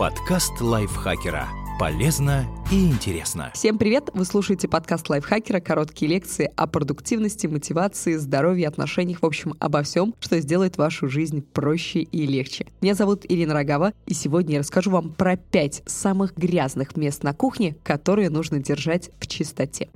Подкаст лайфхакера. Полезно и интересно. Всем привет! Вы слушаете подкаст лайфхакера, короткие лекции о продуктивности, мотивации, здоровье, отношениях, в общем, обо всем, что сделает вашу жизнь проще и легче. Меня зовут Ирина Рогава, и сегодня я расскажу вам про пять самых грязных мест на кухне, которые нужно держать в чистоте.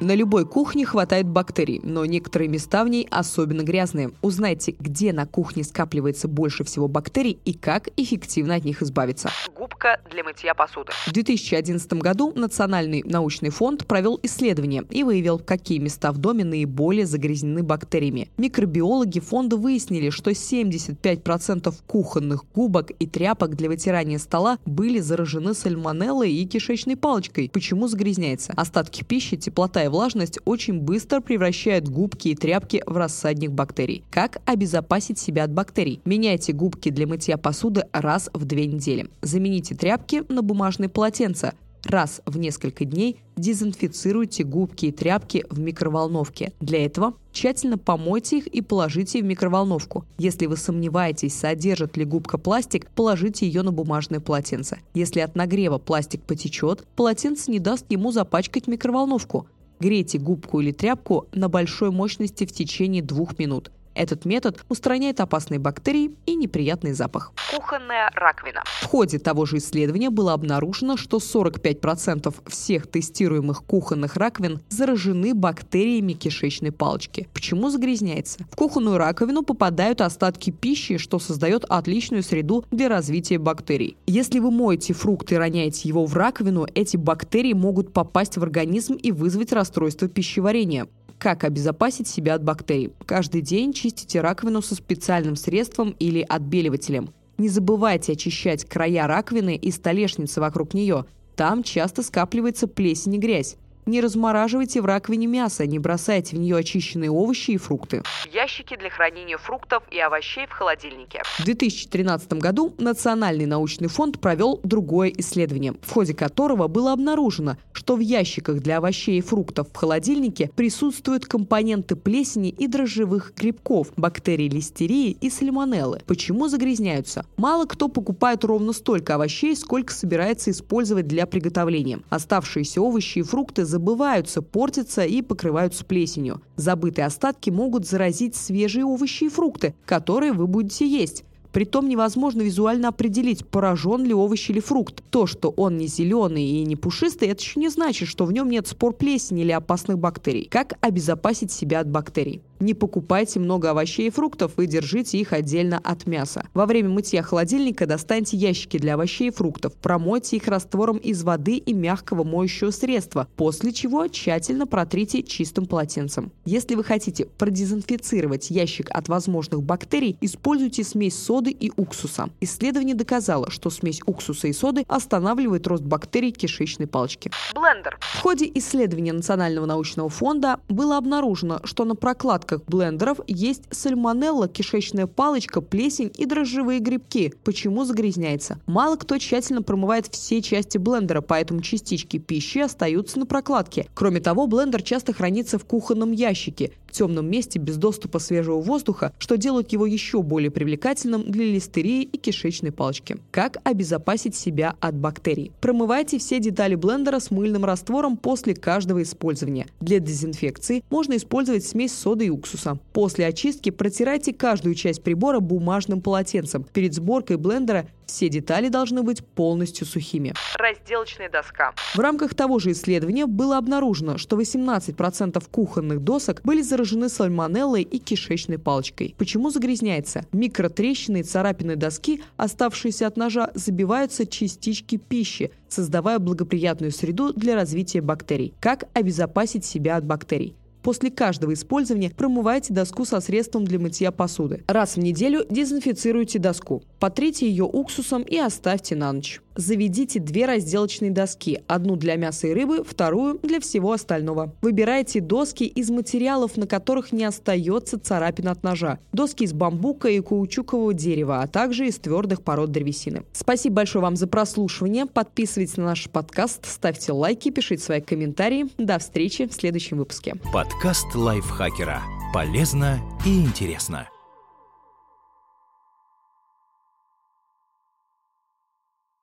На любой кухне хватает бактерий, но некоторые места в ней особенно грязные. Узнайте, где на кухне скапливается больше всего бактерий и как эффективно от них избавиться. Губка для мытья посуды. В 2011 году Национальный научный фонд провел исследование и выявил, какие места в доме наиболее загрязнены бактериями. Микробиологи фонда выяснили, что 75% кухонных губок и тряпок для вытирания стола были заражены сальмонеллой и кишечной палочкой. Почему загрязняется? Остатки пищи, теплота и влажность очень быстро превращают губки и тряпки в рассадник бактерий. Как обезопасить себя от бактерий? Меняйте губки для мытья посуды раз в две недели. Замените тряпки на бумажные полотенца. Раз в несколько дней дезинфицируйте губки и тряпки в микроволновке. Для этого тщательно помойте их и положите в микроволновку. Если вы сомневаетесь, содержит ли губка пластик, положите ее на бумажное полотенце. Если от нагрева пластик потечет, полотенце не даст ему запачкать микроволновку. Грейте губку или тряпку на большой мощности в течение двух минут. Этот метод устраняет опасные бактерии и неприятный запах. Кухонная раковина. В ходе того же исследования было обнаружено, что 45% всех тестируемых кухонных раковин заражены бактериями кишечной палочки. Почему загрязняется? В кухонную раковину попадают остатки пищи, что создает отличную среду для развития бактерий. Если вы моете фрукт и роняете его в раковину, эти бактерии могут попасть в организм и вызвать расстройство пищеварения. Как обезопасить себя от бактерий? Каждый день чистите раковину со специальным средством или отбеливателем. Не забывайте очищать края раковины и столешницы вокруг нее. Там часто скапливается плесень и грязь. Не размораживайте в раковине мясо, не бросайте в нее очищенные овощи и фрукты. Ящики для хранения фруктов и овощей в холодильнике. В 2013 году Национальный научный фонд провел другое исследование, в ходе которого было обнаружено, что в ящиках для овощей и фруктов в холодильнике присутствуют компоненты плесени и дрожжевых грибков, бактерий листерии и сальмонеллы. Почему загрязняются? Мало кто покупает ровно столько овощей, сколько собирается использовать для приготовления. Оставшиеся овощи и фрукты забываются, портятся и покрываются плесенью. Забытые остатки могут заразить свежие овощи и фрукты, которые вы будете есть. Притом невозможно визуально определить, поражен ли овощ или фрукт. То, что он не зеленый и не пушистый, это еще не значит, что в нем нет спор плесени или опасных бактерий. Как обезопасить себя от бактерий? Не покупайте много овощей и фруктов и держите их отдельно от мяса. Во время мытья холодильника достаньте ящики для овощей и фруктов, промойте их раствором из воды и мягкого моющего средства, после чего тщательно протрите чистым полотенцем. Если вы хотите продезинфицировать ящик от возможных бактерий, используйте смесь соды и уксуса. Исследование доказало, что смесь уксуса и соды останавливает рост бактерий кишечной палочки. Блендер. В ходе исследования Национального научного фонда было обнаружено, что на прокладках остатках блендеров есть сальмонелла, кишечная палочка, плесень и дрожжевые грибки. Почему загрязняется? Мало кто тщательно промывает все части блендера, поэтому частички пищи остаются на прокладке. Кроме того, блендер часто хранится в кухонном ящике темном месте без доступа свежего воздуха, что делает его еще более привлекательным для листерии и кишечной палочки. Как обезопасить себя от бактерий? Промывайте все детали блендера с мыльным раствором после каждого использования. Для дезинфекции можно использовать смесь соды и уксуса. После очистки протирайте каждую часть прибора бумажным полотенцем. Перед сборкой блендера все детали должны быть полностью сухими. Разделочная доска. В рамках того же исследования было обнаружено, что 18% кухонных досок были заражены сальмонеллой и кишечной палочкой. Почему загрязняется? Микротрещины и царапины доски, оставшиеся от ножа, забиваются частички пищи, создавая благоприятную среду для развития бактерий. Как обезопасить себя от бактерий? После каждого использования промывайте доску со средством для мытья посуды. Раз в неделю дезинфицируйте доску. Потрите ее уксусом и оставьте на ночь. Заведите две разделочные доски. Одну для мяса и рыбы, вторую для всего остального. Выбирайте доски из материалов, на которых не остается царапин от ножа. Доски из бамбука и каучукового дерева, а также из твердых пород древесины. Спасибо большое вам за прослушивание. Подписывайтесь на наш подкаст, ставьте лайки, пишите свои комментарии. До встречи в следующем выпуске. Подкаст лайфхакера. Полезно и интересно.